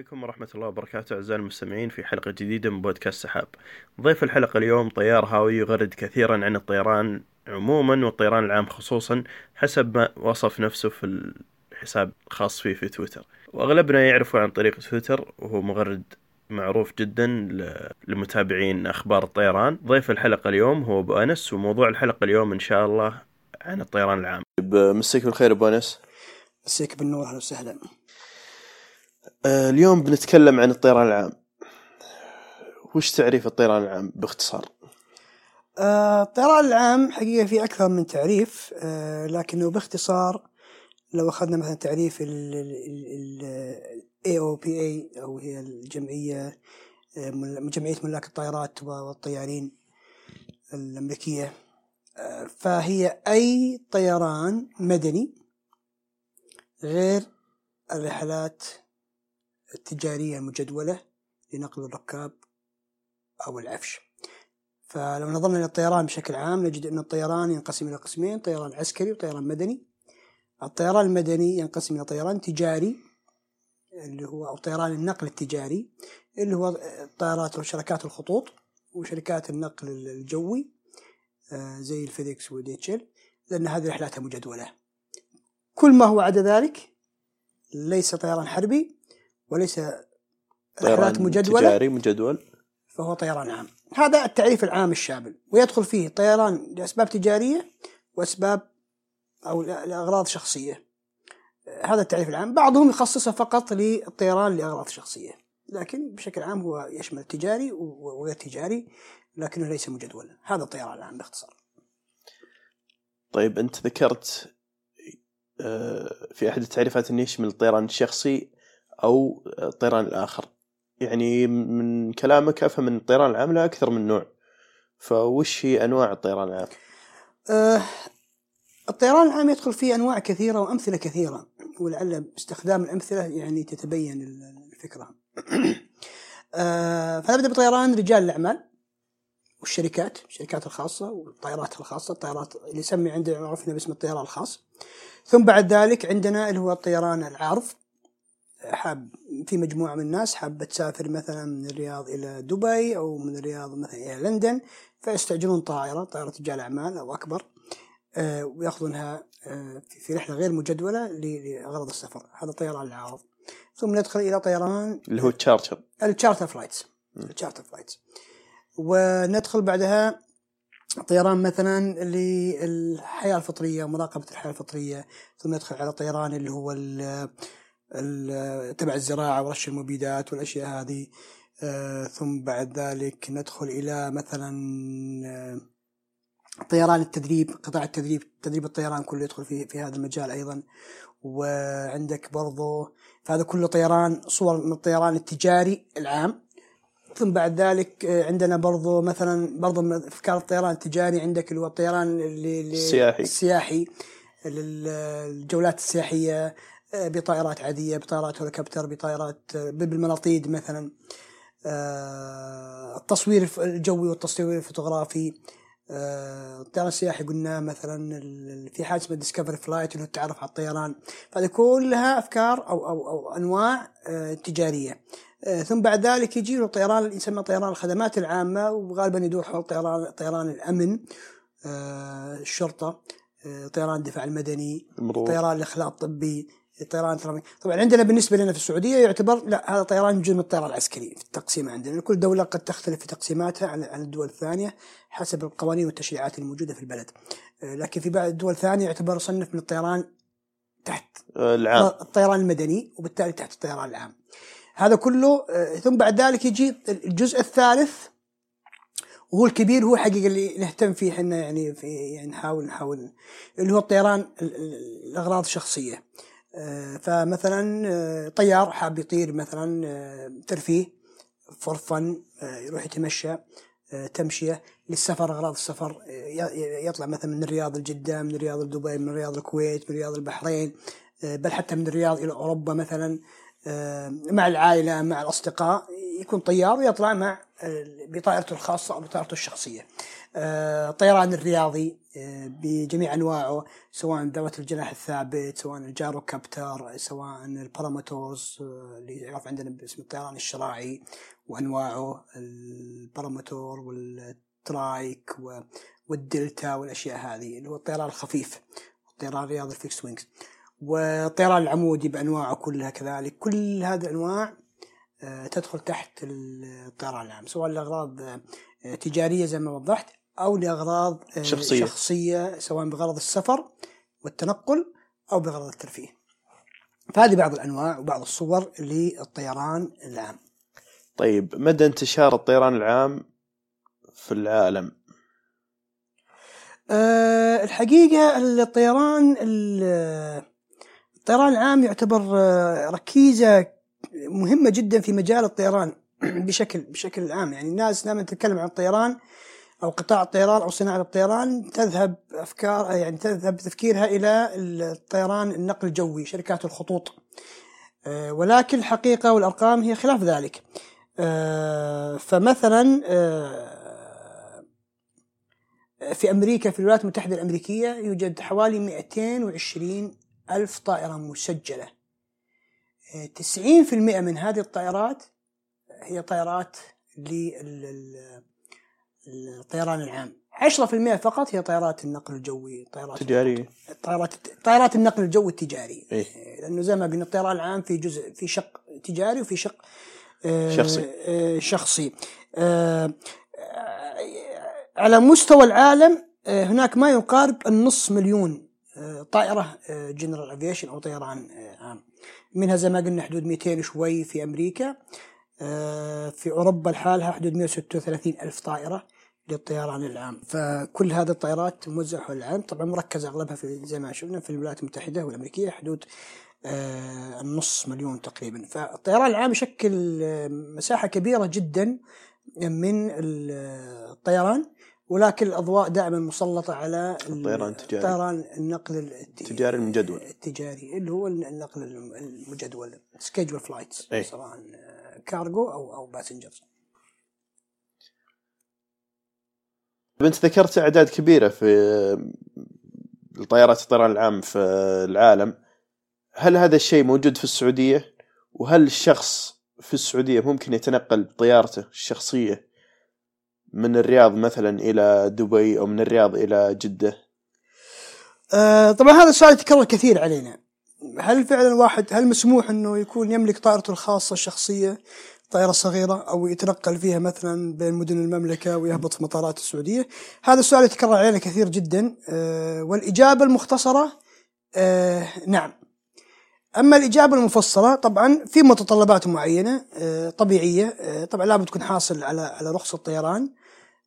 عليكم ورحمة الله وبركاته أعزائي المستمعين في حلقة جديدة من بودكاست سحاب. ضيف الحلقة اليوم طيار هاوي يغرد كثيرا عن الطيران عموما والطيران العام خصوصا حسب ما وصف نفسه في الحساب الخاص فيه في تويتر. وأغلبنا يعرفه عن طريق تويتر وهو مغرد معروف جدا لمتابعين أخبار الطيران. ضيف الحلقة اليوم هو أبو أنس وموضوع الحلقة اليوم إن شاء الله عن الطيران العام. مسيك بالخير أبو أنس. مسيك بالنور أهلا وسهلا. آه، اليوم بنتكلم عن الطيران العام. وش تعريف الطيران العام باختصار؟ آه، الطيران العام حقيقة في أكثر من تعريف آه، لكنه باختصار لو أخذنا مثلا تعريف ال AOPA أو هي الجمعية جمعية ملاك الطائرات والطيارين الأمريكية. فهي أي طيران مدني غير الرحلات التجارية المجدولة لنقل الركاب أو العفش. فلو نظرنا للطيران بشكل عام نجد أن الطيران ينقسم إلى قسمين طيران عسكري وطيران مدني. الطيران المدني ينقسم إلى طيران تجاري اللي هو أو طيران النقل التجاري اللي هو طيارات وشركات الخطوط وشركات النقل الجوي آه، زي الفيديكس وديتشل لأن هذه رحلاتها مجدولة. كل ما هو عدا ذلك ليس طيران حربي وليس رحلات مجدولة؟ تجاري مجدول؟ فهو طيران عام. هذا التعريف العام الشامل ويدخل فيه طيران لأسباب تجارية وأسباب أو لأغراض شخصية. هذا التعريف العام. بعضهم يخصصه فقط للطيران لأغراض شخصية لكن بشكل عام هو يشمل تجاري وغير تجاري لكنه ليس مجدولا. هذا الطيران العام باختصار. طيب أنت ذكرت آه، في أحد التعريفات أنه يشمل الطيران الشخصي أو الطيران الآخر يعني من كلامك أفهم إن الطيران العام له أكثر من نوع فوش هي أنواع الطيران العام؟ أه الطيران العام يدخل فيه أنواع كثيرة وأمثلة كثيرة ولعل باستخدام الأمثلة يعني تتبين الفكرة. أه فنبدا بطيران رجال الأعمال والشركات الشركات الخاصة والطائرات الخاصة الطائرات اللي يسمي عندنا عرفنا باسم الطيران الخاص. ثم بعد ذلك عندنا اللي هو الطيران العارض حاب في مجموعة من الناس حابة تسافر مثلا من الرياض إلى دبي أو من الرياض مثلا إلى لندن فيستأجرون طائرة طائرة رجال أعمال أو أكبر آه، ويأخذونها آه، في رحلة غير مجدولة لأغراض السفر. هذا طيران العارض ثم ندخل إلى طيران اللي هو التشارتر التشارتر فلايتس التشارتر فلايتس وندخل بعدها طيران مثلا للحياة الفطرية ومراقبة الحياة الفطرية. ثم ندخل على طيران اللي هو تبع الزراعة ورش المبيدات والأشياء هذه. آه، ثم بعد ذلك ندخل إلى مثلا آه، طيران التدريب قطاع التدريب. تدريب الطيران كله يدخل في في هذا المجال أيضا. وعندك برضو فهذا كله طيران صور من الطيران التجاري العام. ثم بعد ذلك آه، عندنا برضو مثلا برضو من أفكار الطيران التجاري عندك اللي هو الطيران اللي السياحي. السياحي الجولات السياحية بطائرات عادية بطائرات هليكوبتر بطائرات بالمناطيد مثلا. آه، التصوير الجوي والتصوير الفوتوغرافي. آه، الطيران السياحي قلنا مثلا في حاجة اسمها discovery flight اللي هو التعرف على الطيران. فهذه كلها أفكار أو أو أو أنواع آه، تجارية. ثم بعد ذلك يجي له طيران اللي يسمى طيران الخدمات العامة وغالبا يدور حول طيران طيران الأمن الشرطة طيران الدفاع المدني طيران الاخلاء الطبي. الطيران الترامي. طبعا عندنا بالنسبة لنا في السعودية يعتبر لا هذا طيران جزء من الطيران العسكري في التقسيم عندنا. كل دولة قد تختلف في تقسيماتها عن عن الدول الثانية حسب القوانين والتشريعات الموجودة في البلد. آه، لكن في بعض الدول الثانية يعتبر صنف من الطيران تحت آه، العام. الطيران المدني وبالتالي تحت الطيران العام. هذا كله آه، ثم بعد ذلك يجي الجزء الثالث وهو الكبير هو حقيقة اللي نهتم فيه إحنا يعني في يعني نحاول نحاول اللي هو الطيران الأغراض الشخصية. آه، فمثلا آه، طيار حاب يطير مثلا آه، ترفيه فور فن يروح يتمشى تمشية للسفر أغراض السفر يطلع مثلا من الرياض لجدة من الرياض لدبي من الرياض للكويت من الرياض للبحرين بل حتى من الرياض إلى أوروبا مثلا مع العائلة مع الأصدقاء يكون طيار ويطلع مع آه، بطائرته الخاصة أو بطائرته الشخصية. آه، الطيران الرياضي آه، بجميع أنواعه سواء ذوات الجناح الثابت سواء الـ gyrocopter سواء الـ paramotors اللي يعرف عندنا باسم الطيران الشراعي وأنواعه الـ paramotor والـ trike والـ delta والأشياء هذه اللي هو الطيران الخفيف الطيران الرياضي الفيكس وينجز. والطيران العمودي بأنواعه كلها كذلك كل هذه الأنواع آه، تدخل تحت الطيران العام سواء لاغراض آه، تجارية زي ما وضحت أو لأغراض آه، شخصية, شخصية سواء بغرض السفر والتنقل أو بغرض الترفيه. فهذه بعض الأنواع وبعض الصور للطيران العام. طيب مدى انتشار الطيران العام في العالم أه الحقيقة الطيران الطيران العام يعتبر آه، ركيزة مهمة جدا في مجال الطيران بشكل بشكل عام يعني الناس لما تتكلم عن الطيران أو قطاع الطيران أو صناعة الطيران تذهب أفكار يعني تذهب تفكيرها إلى الطيران النقل الجوي شركات الخطوط. آه، ولكن الحقيقة والأرقام هي خلاف ذلك. آه، فمثلا في أمريكا في الولايات المتحدة الأمريكية يوجد حوالي 220 ألف طائرة مسجلة. 90% من هذه الطائرات هي طائرات للطيران العام. 10% فقط هي طائرات النقل الجوي طائرات تجارية. طائرات طائرات النقل الجوي التجاري. إيه؟ لأنه زي ما قلنا الطيران العام في جزء في شق تجاري وفي شق آه، شخصي. آه، شخصي. آه، على مستوى العالم هناك ما يقارب النص مليون طائرة general aviation أو طيران عام. منها زي ما قلنا حدود 200 شوي في أمريكا. في أوروبا لحالها حدود 136 ألف طائرة للطيران العام. فكل هذه الطائرات موزعة حول العالم طبعا مركزة أغلبها في زي ما شفنا في الولايات المتحدة والأمريكية حدود النص مليون تقريبا. فالطيران العام يشكل مساحة كبيرة جدا من الطيران ولكن الأضواء دائما مسلطة على الطيران التجاري. طيران النقل التجاري المجدول. التجاري اللي هو النقل المجدول scheduled flights أي. كارغو أو أو passengers أنت ذكرت أعداد كبيرة في الطيارات الطيران العام في العالم. هل هذا الشيء موجود في السعودية؟ وهل الشخص في السعودية ممكن يتنقل بطيارته الشخصية من الرياض مثلا إلى دبي أو من الرياض إلى جدة؟ آه طبعا هذا السؤال يتكرر كثير علينا. هل فعلا واحد هل مسموح إنه يكون يملك طائرته الخاصة الشخصية طائرة صغيرة أو يتنقل فيها مثلا بين مدن المملكة ويهبط في مطارات السعودية؟ هذا السؤال يتكرر علينا كثير جدا. آه والإجابة المختصرة آه نعم. أما الإجابة المفصلة طبعا في متطلبات معينة آه، طبيعية. طبعا لابد تكون حاصل على على رخصة طيران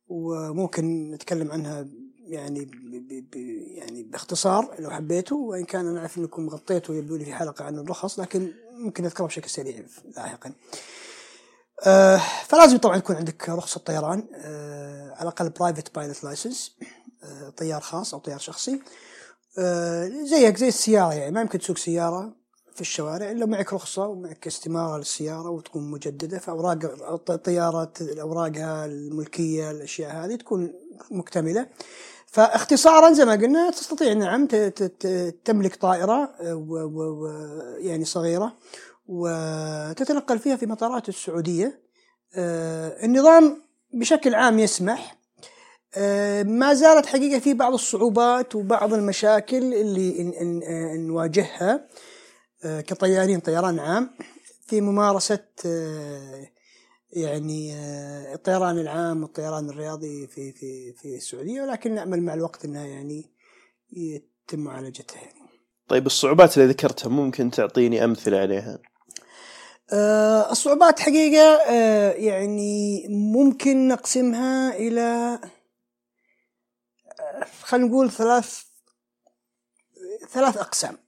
وممكن نتكلم عنها يعني ب ب يعني باختصار لو حبيتوا وإن كان أنا أعرف إنكم غطيتوا يبدو لي في حلقة عن الرخص لكن ممكن نذكرها بشكل سريع لاحقا. آه فلازم طبعا يكون عندك رخصه طيران آه على الأقل private pilot license طيار خاص أو طيار شخصي آه زيك زي السيارة يعني ما يمكن تسوق سيارة في الشوارع إلا معك رخصة ومعك استمارة للسيارة وتكون مجددة فأوراق الطياره اوراقها الملكية الأشياء هذه تكون مكتملة فاختصارا زي ما قلنا تستطيع نعم تملك طائرة يعني صغيرة وتتنقل فيها في مطارات السعودية. آه، النظام بشكل عام يسمح. آه، ما زالت حقيقة في بعض الصعوبات وبعض المشاكل اللي نواجهها آه، كطيارين طيران عام في ممارسة آه، يعني آه، الطيران العام والطيران الرياضي في في في السعودية ولكن نأمل مع الوقت أنها يعني يتم معالجتها يعني. طيب الصعوبات اللي ذكرتها ممكن تعطيني أمثلة عليها؟ الصعوبات حقيقة يعني ممكن نقسمها إلى خلينا نقول ثلاث ثلاث أقسام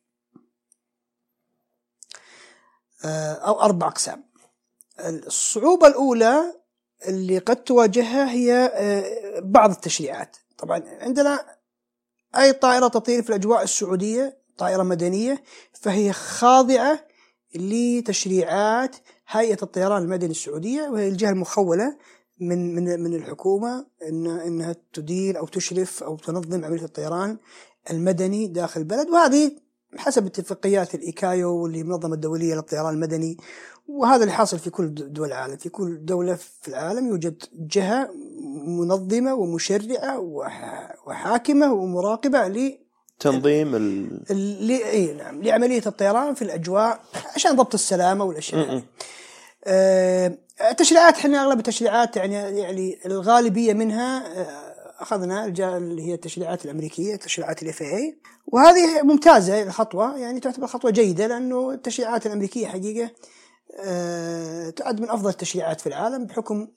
آه، أو أربع أقسام الصعوبة الأولى اللي قد تواجهها هي آه، بعض التشريعات. طبعا عندنا أي طائرة تطير في الأجواء السعودية طائرة مدنية فهي خاضعة لتشريعات هيئة الطيران المدني السعودية وهي الجهة المخولة من من من الحكومة إن إنها تدير أو تشرف أو تنظم عملية الطيران المدني داخل البلد. وهذه حسب اتفاقيات الإيكايو واللي المنظمة الدولية للطيران المدني وهذا اللي حاصل في كل دول العالم. في كل دولة في العالم يوجد جهة منظمة ومشرعة وحاكمة ومراقبة ل تنظيم ال... إي نعم لعملية الطيران في الأجواء عشان ضبط السلامة والأشياء. آه التشريعات إحنا أغلب التشريعات يعني يعني الغالبية منها آه أخذنا اللي هي التشريعات الأمريكية تشريعات ال FA وهذه ممتازة الخطوة يعني تعتبر خطوة جيدة لأنه التشريعات الأمريكية حقيقة آه تعد من أفضل التشريعات في العالم بحكم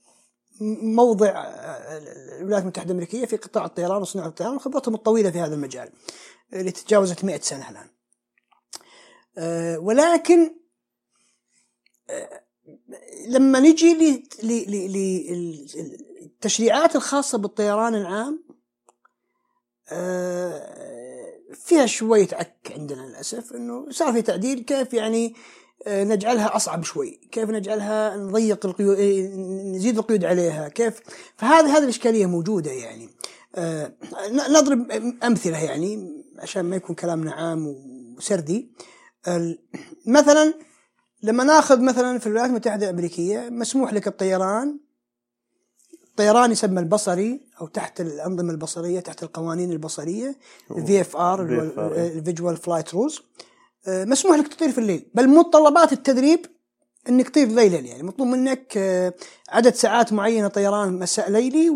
موضع آه، الولايات المتحدة الأمريكية في قطاع الطيران وصناعة الطيران وخبرتهم الطويلة في هذا المجال اللي تجاوزت 100 سنة الآن. آه، ولكن لما نجي للتشريعات الخاصة بالطيران العام فيها شوية عك عندنا للأسف إنه صار في تعديل كيف يعني آه، نجعلها أصعب شوي كيف نجعلها نضيق القيود إيه، نزيد القيود عليها كيف؟ فهذه هذه الإشكالية موجودة يعني. آه، نضرب أمثلة يعني عشان ما يكون كلامنا عام وسردي. مثلا لما ناخذ مثلا في الولايات المتحدة الأمريكية مسموح لك الطيران طيران يسمى البصري أو تحت الأنظمة البصرية تحت القوانين البصرية ال VFR ال visual flight rules آه، مسموح لك تطير في الليل بل متطلبات التدريب إنك تطير ليلا يعني. مطلوب منك آه، عدد ساعات معينة طيران مساء ليلي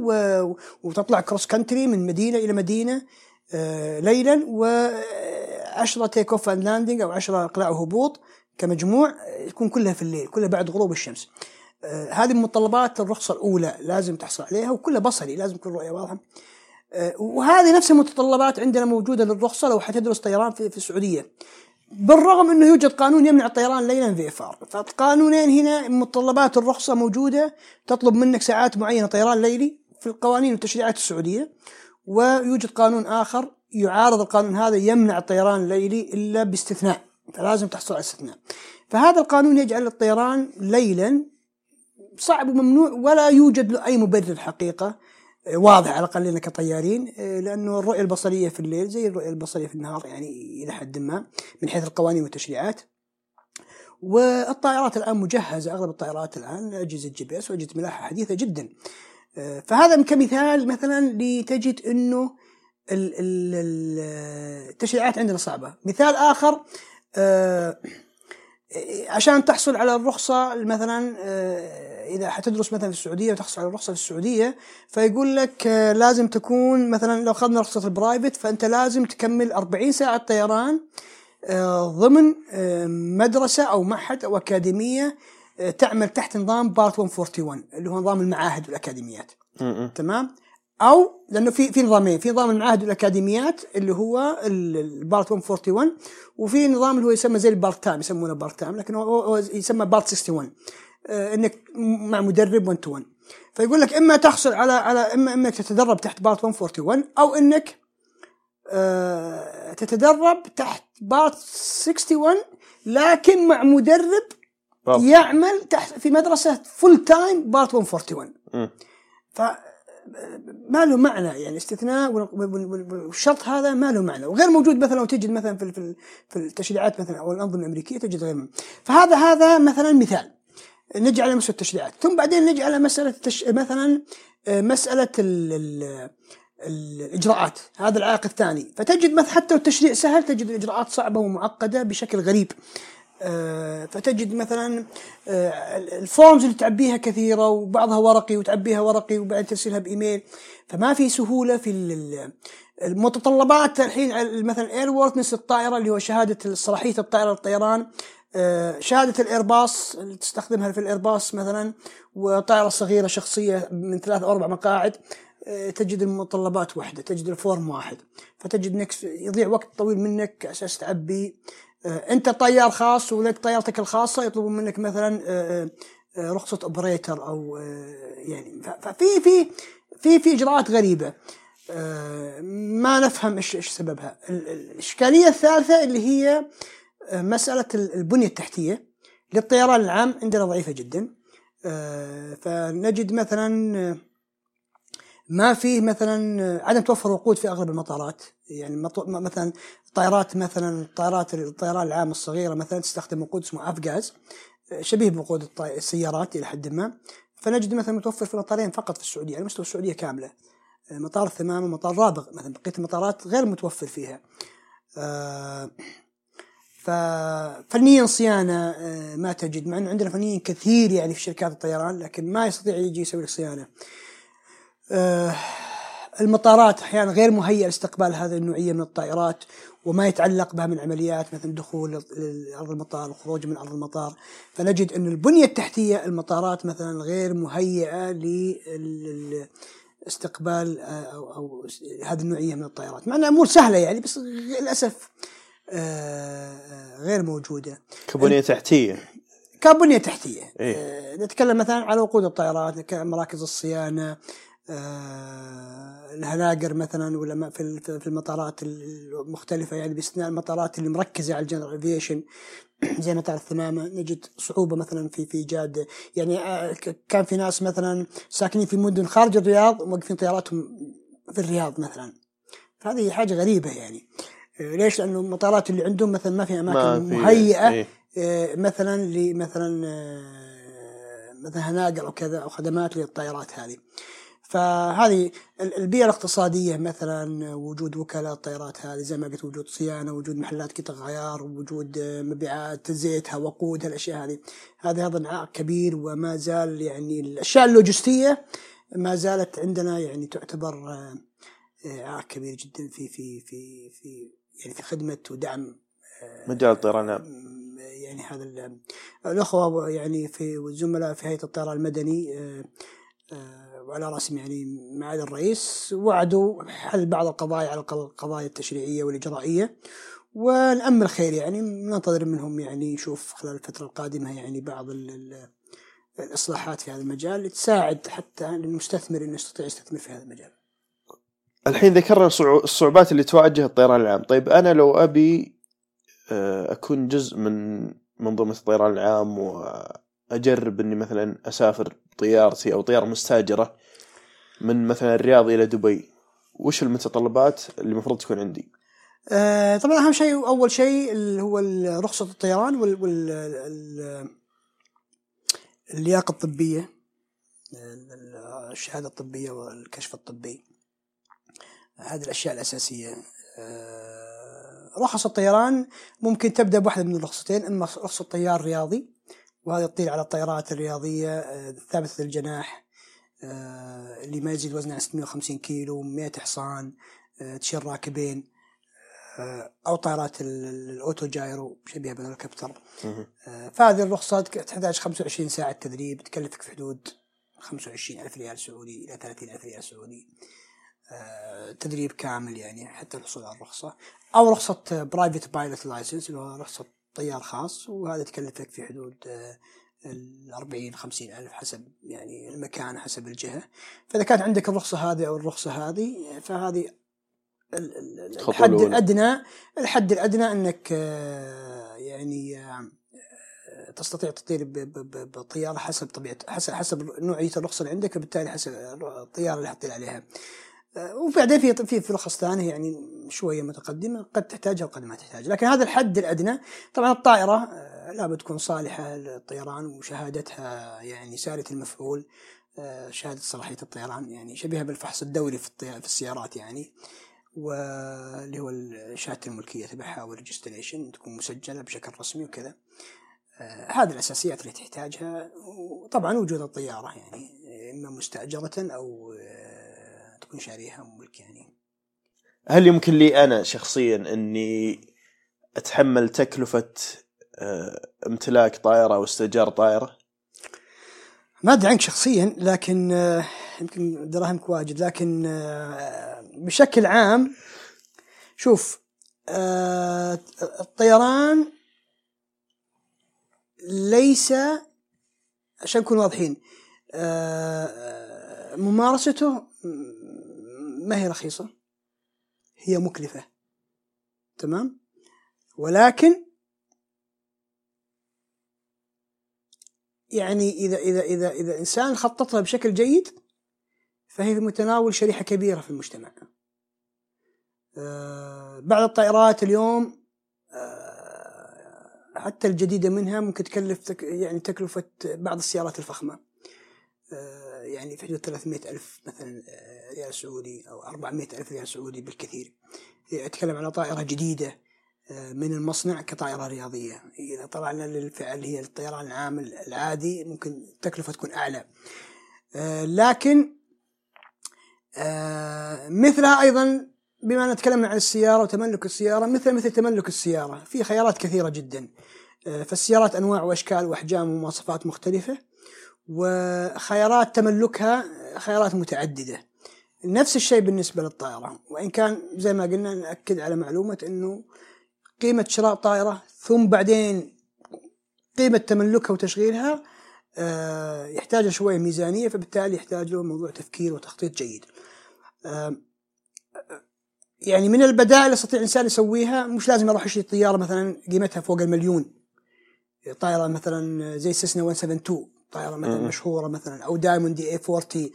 وتطلع cross country من مدينة إلى مدينة آه، ليلا و10 take off and landing أو 10 إقلاع وهبوط كمجموع تكون كلها في الليل كلها بعد غروب الشمس. هذه متطلبات الرخصة الأولى لازم تحصل عليها وكلها بصري لازم تكون رؤيه واضحة. وهذه نفس المتطلبات عندنا موجودة للرخصة لو حتدرس طيران في, في السعودية. بالرغم إنه يوجد قانون يمنع الطيران ليلا VFR فالقانونين هنا متطلبات الرخصة موجودة تطلب منك ساعات معينة طيران ليلي في القوانين والتشريعات السعودية ويوجد قانون آخر يعارض القانون هذا يمنع الطيران الليلي إلا باستثناء فلازم تحصل على استثناء. فهذا القانون يجعل الطيران ليلا صعب وممنوع ولا يوجد له أي مبرر حقيقة. واضح على الأقل لنا كطيارين آه، لأنه الرؤية البصرية في الليل زي الرؤية البصرية في النهار يعني إلى حد ما من حيث القوانين والتشريعات. والطائرات الآن مجهزة أغلب الطائرات الآن أجهزة GPS وأجهزة ملاحة حديثة جدا. آه، فهذا كمثال مثلا لتجد إنه التشريعات عندنا صعبة. مثال آه، عشان تحصل على الرخصة مثلا آه، إذا حتدرس مثلا في السعودية وتحصل على الرخصة في السعودية فيقول لك آه، لازم تكون مثلا لو أخذنا رخصة ال private فأنت لازم تكمل 40 ساعة طيران آه، ضمن مدرسة أو معهد أو أكاديمية تعمل تحت نظام part 141 اللي هو نظام المعاهد والأكاديميات. تمام؟ أو لأنه في في نظامين. في نظام المعاهد والاكاديميات اللي هو ال part 141 وفي نظام اللي هو يسمى زي ال part time يسمونه part time لكن هو يسمى part 61 آه إنك مع مدرب 1 to 1 فيقول لك إما تحصل على على اما إنك تتدرب تحت part 141 أو إنك آه تتدرب تحت part 61 لكن مع مدرب يعمل تحت في مدرسة full time part 141 ف ما له معنى يعني استثناء والشرط هذا ما له معنى. وغير موجود مثلا لو تجد مثلا في في التشريعات مثلا أو الأنظمة الأمريكية تجد غير فهذا هذا مثلا مثال. نجي على مستوى التشريعات. ثم بعدين نجي على مسألة التش... مثلا آه، مسألة ال... ال... الإجراءات. هذا العائق الثاني. فتجد مثلا حتى التشريع سهل تجد الاجراءات صعبة ومعقدة بشكل غريب. فتجد مثلا آه، الفورمز اللي تعبيها كثيرة وبعضها ورقي وتعبيها ورقي وبعدين ترسلها بإيميل. فما في سهولة في المتطلبات الحين مثلا airworthiness الطائرة اللي هو شهادة صلاحية الطائرة للطيران. آه، شهادة الإيرباص اللي تستخدمها في الإيرباص مثلا وطائرة صغيرة شخصية من ثلاث أو أربع مقاعد. تجد المتطلبات واحدة تجد ال form واحد. فتجد إنك يضيع وقت طويل منك أساس تعبي. آه، انت طيار خاص ولك طيارتك الخاصة يطلبون منك مثلا آه، آه، رخصة operator أو يعني ففي في في في إجراءات غريبة. ما نفهم إيش إيش سببها. الإشكالية الثالثة اللي هي آه، مسألة البنية التحتية للطيران العام عندنا ضعيفه جدا. آه، فنجد مثلا آه، ما فيه مثلا عدم توفر وقود في أغلب المطارات. يعني مثلا طائرات مثلا الطائرات الطيران العام الصغيرة مثلا تستخدم وقود اسمه آف غاز شبيه بوقود السيارات إلى حد ما. فنجد مثلا متوفر في مطارين فقط في السعودية على مستوى السعودية كاملة. مطار الثمام ومطار رابغ مثلا بقية المطارات غير متوفر فيها. آه، ففنيا صيانة آه، ما تجد مع إنه عندنا فنيين كثير يعني في شركات الطيران لكن ما يستطيع يجي يسوي لك صيانة. المطارات أحيانا غير مهيئة لاستقبال هذه النوعية من الطائرات وما يتعلق بها من عمليات مثل دخول ارض المطار والخروج من أرض المطار. فنجد أن البنية التحتية المطارات مثلا غير مهيئة لل استقبال أو أو هذه النوعية من الطائرات. مع أنها أمور سهلة يعني بس للأسف آه، غير موجودة. كبنية تحتية. كبنية تحتية. إيه؟ آه، نتكلم مثلا على وقود الطائرات مراكز الصيانة آه، الهناجر مثلا ولا في في المطارات المختلفة يعني باستثناء المطارات اللي مركزة على ال general aviation زي مطار الثمامه نجد صعوبة مثلا في في إيجاد يعني كان في ناس مثلا ساكنين في مدن خارج الرياض موقفين طياراتهم في الرياض مثلا فهذه حاجة غريبة يعني ليش؟ لأنه المطارات اللي عندهم مثلا ما في أماكن ما في مهيئة إيه؟ آه، مثلا لمثلا آه، مثلا هناقر أو كذا أو خدمات للطائرات هذه. فهذه البيئة الاقتصادية مثلا وجود وكلاء الطائرات هذه زي ما قلت وجود صيانة وجود محلات قطع غيار وجود آه، مبيعات زيتها وقود هالأشياء هذه. هذا هذا عائق كبير وما زال يعني الأشياء اللوجستية ما زالت عندنا يعني تعتبر عائق كبير جدا في في في في يعني في خدمة ودعم آه، مجال الطيران نعم. يعني هذا الأخوة يعني في والزملاء في هيئة الطيران المدني آه، آه، وعلى راسهم يعني معالي الرئيس وعدوا حل بعض القضايا على القضايا التشريعية والإجرائية ونأمل خير يعني ننتظر منهم يعني نشوف خلال الفترة القادمة يعني بعض الإصلاحات في هذا المجال تساعد حتى المستثمر إنه يستطيع يستثمر في هذا المجال. الحين ذكرنا الصعوبات اللي تواجه الطيران العام طيب أنا لو أبي آه، أكون جزء من منظومة الطيران العام وأجرب أني مثلا أسافر طيارتي أو طيارة مستاجرة من مثلا الرياض إلى دبي. وش المتطلبات اللي المفروض تكون عندي؟ آه طبعا أهم شيء أول شيء اللي هو رخصة الطيران وال, وال اللياقة الطبية الشهادة الطبية والكشف الطبي. هذه الأشياء الأساسية. آه، رخص الطيران ممكن تبدأ بواحدة من الرخصتين إما رخصة طيار رياضي وهذا تطير على الطائرات الرياضية آه، ثابتة الجناح آه، اللي ما يزيد وزنها 650 كيلو 100 حصان تشيل راكبين أو طائرات الأوتو جايرو شبيهة بالهليكوبتر فهذه الرخصه تحتاج 25 ساعة تدريب تكلفك في حدود 25 ألف ريال سعودي إلى 30 ألف ريال سعودي. تدريب كامل يعني حتى الحصول على الرخصة أو رخصة private pilot license اللي هو رخصة طيار خاص وهذا تكلفك في حدود آه، ال 40 50 ألف حسب يعني المكان حسب الجهة. فإذا كانت عندك الرخصة هذه أو الرخصة هذه فهذه الحد الأدنى الحد الأدنى أنك آه، يعني آه، تستطيع تطير بطيارة حسب طبيعة حسب حسب نوعية الرخصة اللي عندك وبالتالي حسب الطيارة اللي حطيت عليها. وبعدين في في في رخص ثانية يعني شوية متقدمة قد تحتاجها وقد ما تحتاج. لكن هذا الحد الأدنى طبعا الطائرة آه، لابد تكون صالحة للطيران وشهادتها يعني ساريه المفعول آه، شهادة صلاحية الطيران يعني شبيهة بالفحص الدوري في في السيارات يعني واللي هو شهاده الملكية تبعها والريجستريشن تكون مسجلة بشكل رسمي وكذا. آه، هذه الأساسيات اللي تحتاجها. وطبعا وجود الطيارة يعني إما مستأجرة أو تكون شاريها ملك يعني هل يمكن لي أنا شخصيا أني أتحمل تكلفة آه، امتلاك طائرة أو استئجار طائرة؟ ما أدري عنك شخصيا لكن آه، يمكن دراهمك واجد لكن آه، بشكل عام شوف الطيران ليس عشان نكون واضحين ممارسته ما هي رخيصة؟ هي مكلفة. تمام؟ ولكن يعني إذا إذا إذا إذا إنسان خطط لها بشكل جيد فهي في متناول شريحة كبيرة في المجتمع. آه، بعض الطائرات اليوم آه، حتى الجديدة منها ممكن تكلف يعني تكلفة بعض السيارات الفخمة. آه، يعني في حدود 300 ألف مثلا ريال سعودي أو 400 ألف ريال سعودي بالكثير. أتكلم على طائرة جديدة من المصنع كطائرة رياضية. إذا طلعنا اللي هي الطيران العام العادي ممكن التكلفة تكون أعلى. لكن مثلها أيضا بما أن تكلمنا عن السيارة وتملك السيارة مثل مثل تملك السيارة. في خيارات كثيرة جدا. آه، فالسيارات أنواع وأشكال وأحجام ومواصفات مختلفة وخيارات تملكها خيارات متعددة. نفس الشيء بالنسبة للطائرة. وإن كان زي ما قلنا نأكد على معلومة أنه قيمة شراء طائرة ثم بعدين قيمة تملكها وتشغيلها آه، يحتاج شوية ميزانية فبالتالي يحتاج له موضوع تفكير وتخطيط جيد. آه، يعني من البدائل اللي يستطيع الإنسان يسويها مش لازم يروح يشتري طيارة مثلا قيمتها فوق المليون. طائرة مثلا زي Cessna 172 طائرة مثلا م- مشهورة مثلا أو Diamond DA 40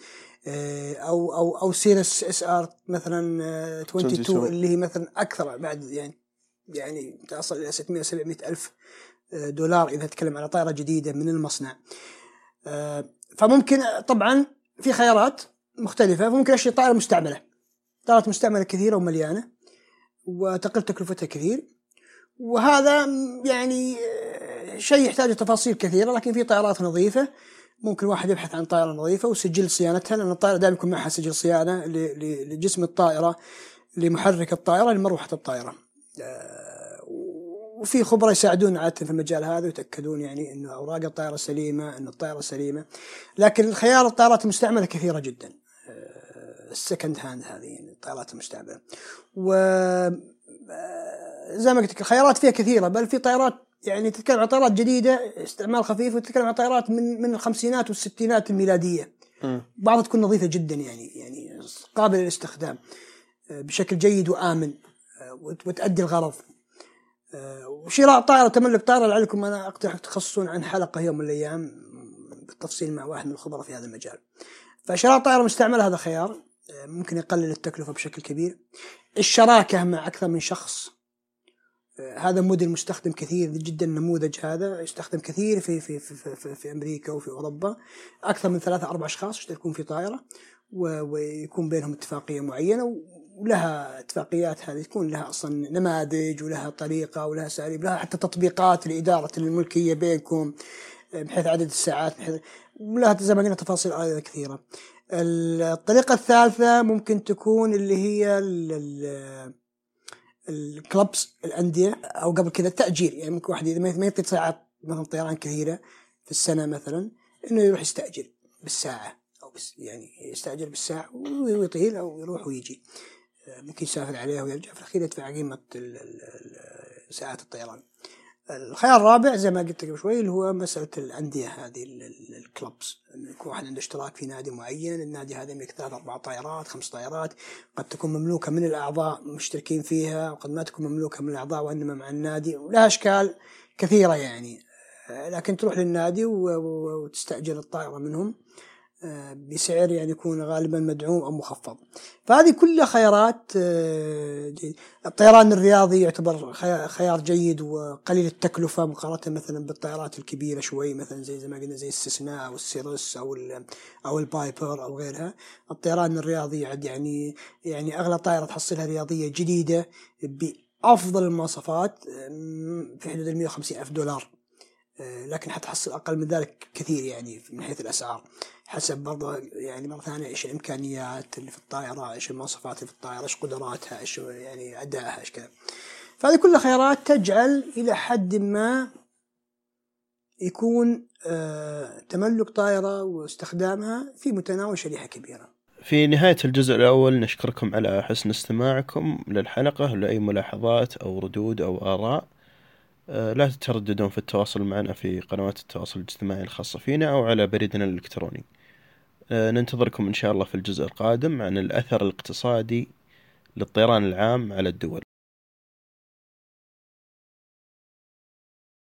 أو أو أو Cirrus SR مثلا 22 آه، اللي هي مثلا أكثر بعد يعني يعني تصل إلى 600 700 ألف آه، دولار إذا تتكلم على طائرة جديدة من المصنع. آه، فممكن طبعا في خيارات مختلفة. فممكن أشتري طائرة مستعملة. طائرات مستعملة كثيرة ومليانة وتقل تكلفتها كثير. وهذا يعني شيء يحتاج تفاصيل كثيرة لكن في طائرات نظيفة. ممكن واحد يبحث عن طائرة نظيفة وسجل صيانتها لأن الطائرة دائما يكون معها سجل صيانة لجسم الطائرة لمحرك الطائرة لمروحة الطائرة. وفي خبراء يساعدون عادة في المجال هذا ويتأكدون يعني أنه أوراق الطائرة سليمة أن الطائرة سليمة. لكن الخيار الطائرات المستعملة كثيرة جدا. ال second hand هذه يعني الطائرات المستعملة. و زي ما قلت لك الخيارات فيها كثيرة بل في طائرات يعني تتكلم عن طائرات جديدة استعمال خفيف وتتكلم عن طائرات من من الخمسينات والستينات الميلادية. بعضها تكون نظيفة جدا يعني يعني قابلة للاستخدام بشكل جيد وآمن وتؤدي الغرض. وشراء طائرة وتملك طائرة لعلكم أنا أقترح تخصصون عن حلقة يوم من الأيام بالتفصيل مع واحد من الخبراء في هذا المجال. فشراء طائرة مستعمله هذا خيار ممكن يقلل التكلفة بشكل كبير. الشراكة مع أكثر من شخص هذا موديل مستخدم كثير جدا النموذج هذا يستخدم كثير في في في في, في أمريكا وفي أوروبا أكثر من ثلاثة أربع أشخاص يشتركون في طائرة ويكون بينهم اتفاقية معينة ولها اتفاقيات هذه تكون لها أصلا نماذج ولها طريقة ولها أساليب لها حتى تطبيقات لإدارة الملكية بينكم بحيث عدد الساعات بحيث ولها زي تفاصيل كثيرة. الطريقة الثالثة ممكن تكون اللي هي الكلبس الأندية أو قبل كذا التأجير يعني ممكن واحد إذا ما يطير ساعات مثلا طيران كثيرة في السنة مثلا إنه يروح يستأجر بالساعة أو بس يعني يستأجر بالساعة ويطير أو يروح ويجي. ممكن يسافر عليها ويرجع. في الأخير يدفع قيمة ساعات الطيران. الخيار الرابع زي ما قلت قبل شوي اللي هو مسألة الأندية هذه الكلبس يكون واحد عنده اشتراك في نادي معين النادي هذا يملك ثلاث أربع طائرات خمس طائرات قد تكون مملوكة من الأعضاء مشتركين فيها وقد ما تكون مملوكة من الأعضاء وإنما مع النادي. ولها أشكال كثيرة يعني. لكن تروح للنادي وتستأجر الطائرة منهم. بسعر يعني يكون غالبا مدعوم أو مخفض. فهذه كلها خيارات آه، الطيران الرياضي يعتبر خيار جيد وقليل التكلفة مقارنة مثلا بالطائرات الكبيرة شوي مثلا زي زي ما قلنا زي السيسنا أو السيروس أو أو البايبر أو غيرها. الطيران الرياضي يعني يعني أغلى طائرة تحصلها رياضية جديدة بأفضل المواصفات في حدود ال 150 ألف دولار. آه، لكن حتحصل أقل من ذلك كثير يعني من حيث الأسعار. حسب برضه يعني مرة ثانية إيش الإمكانيات اللي في الطائرة إيش المواصفات اللي في الطائرة إيش قدراتها إيش يعني أدائها إيش كذا. فهذه كلها خيارات تجعل إلى حد ما يكون آه تملك طائرة واستخدامها في متناول شريحة كبيرة. في نهاية الجزء الأول نشكركم على حسن استماعكم للحلقة. لأي ملاحظات أو ردود أو آراء آه، لا تترددون في التواصل معنا في قنوات التواصل الاجتماعي الخاصة فينا أو على بريدنا الإلكتروني. آه، ننتظركم إن شاء الله في الجزء القادم عن الأثر الاقتصادي للطيران العام على الدول.